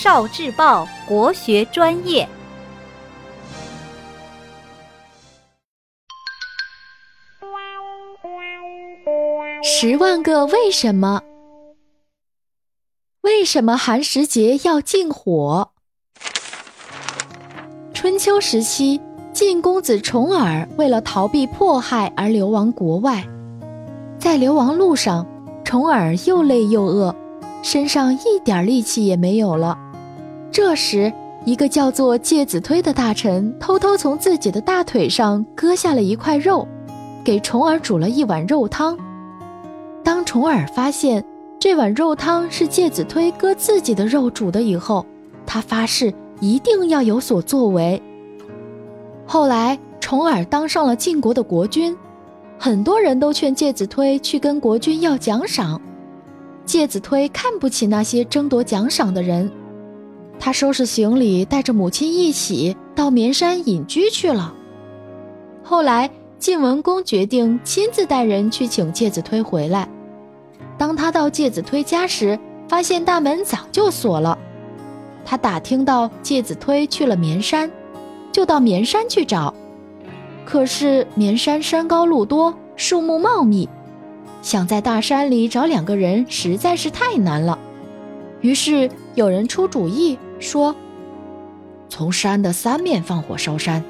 少智报国学专业。十万个为什么？为什么寒食节要禁火？春秋时期，晋公子重耳为了逃避迫害而流亡国外，在流亡路上，重耳又累又饿，身上一点力气也没有了。这时，一个叫做介子推的大臣偷偷从自己的大腿上割下了一块肉，给重耳煮了一碗肉汤。当重耳发现这碗肉汤是介子推割自己的肉煮的以后，他发誓一定要有所作为。后来，重耳当上了晋国的国君，很多人都劝介子推去跟国君要奖赏。介子推看不起那些争夺奖赏的人，他收拾行李，带着母亲一起到绵山隐居去了。后来，晋文公决定亲自带人去请介子推回来。当他到介子推家时，发现大门早就锁了。他打听到介子推去了绵山，就到绵山去找。可是绵山山高路多，树木茂密，想在大山里找两个人实在是太难了。于是有人出主意说：“从山的三面放火烧山，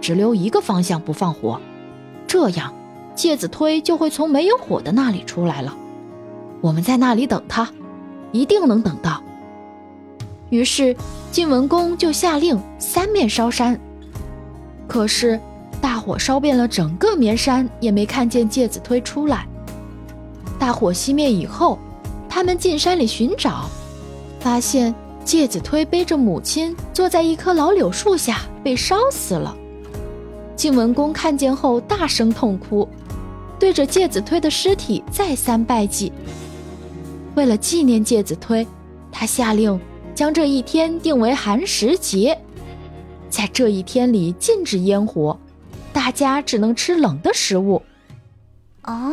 只留一个方向不放火，这样介子推就会从没有火的那里出来了。”我们在那里等他，一定能等到。于是晋文公就下令三面烧山。可是大火烧遍了整个绵山，也没看见介子推出来。大火熄灭以后，他们进山里寻找，发现介子推背着母亲坐在一棵老柳树下被烧死了。晋文公看见后大声痛哭，对着介子推的尸体再三拜祭。为了纪念介子推，他下令将这一天定为寒食节，在这一天里禁止烟火，大家只能吃冷的食物。哦，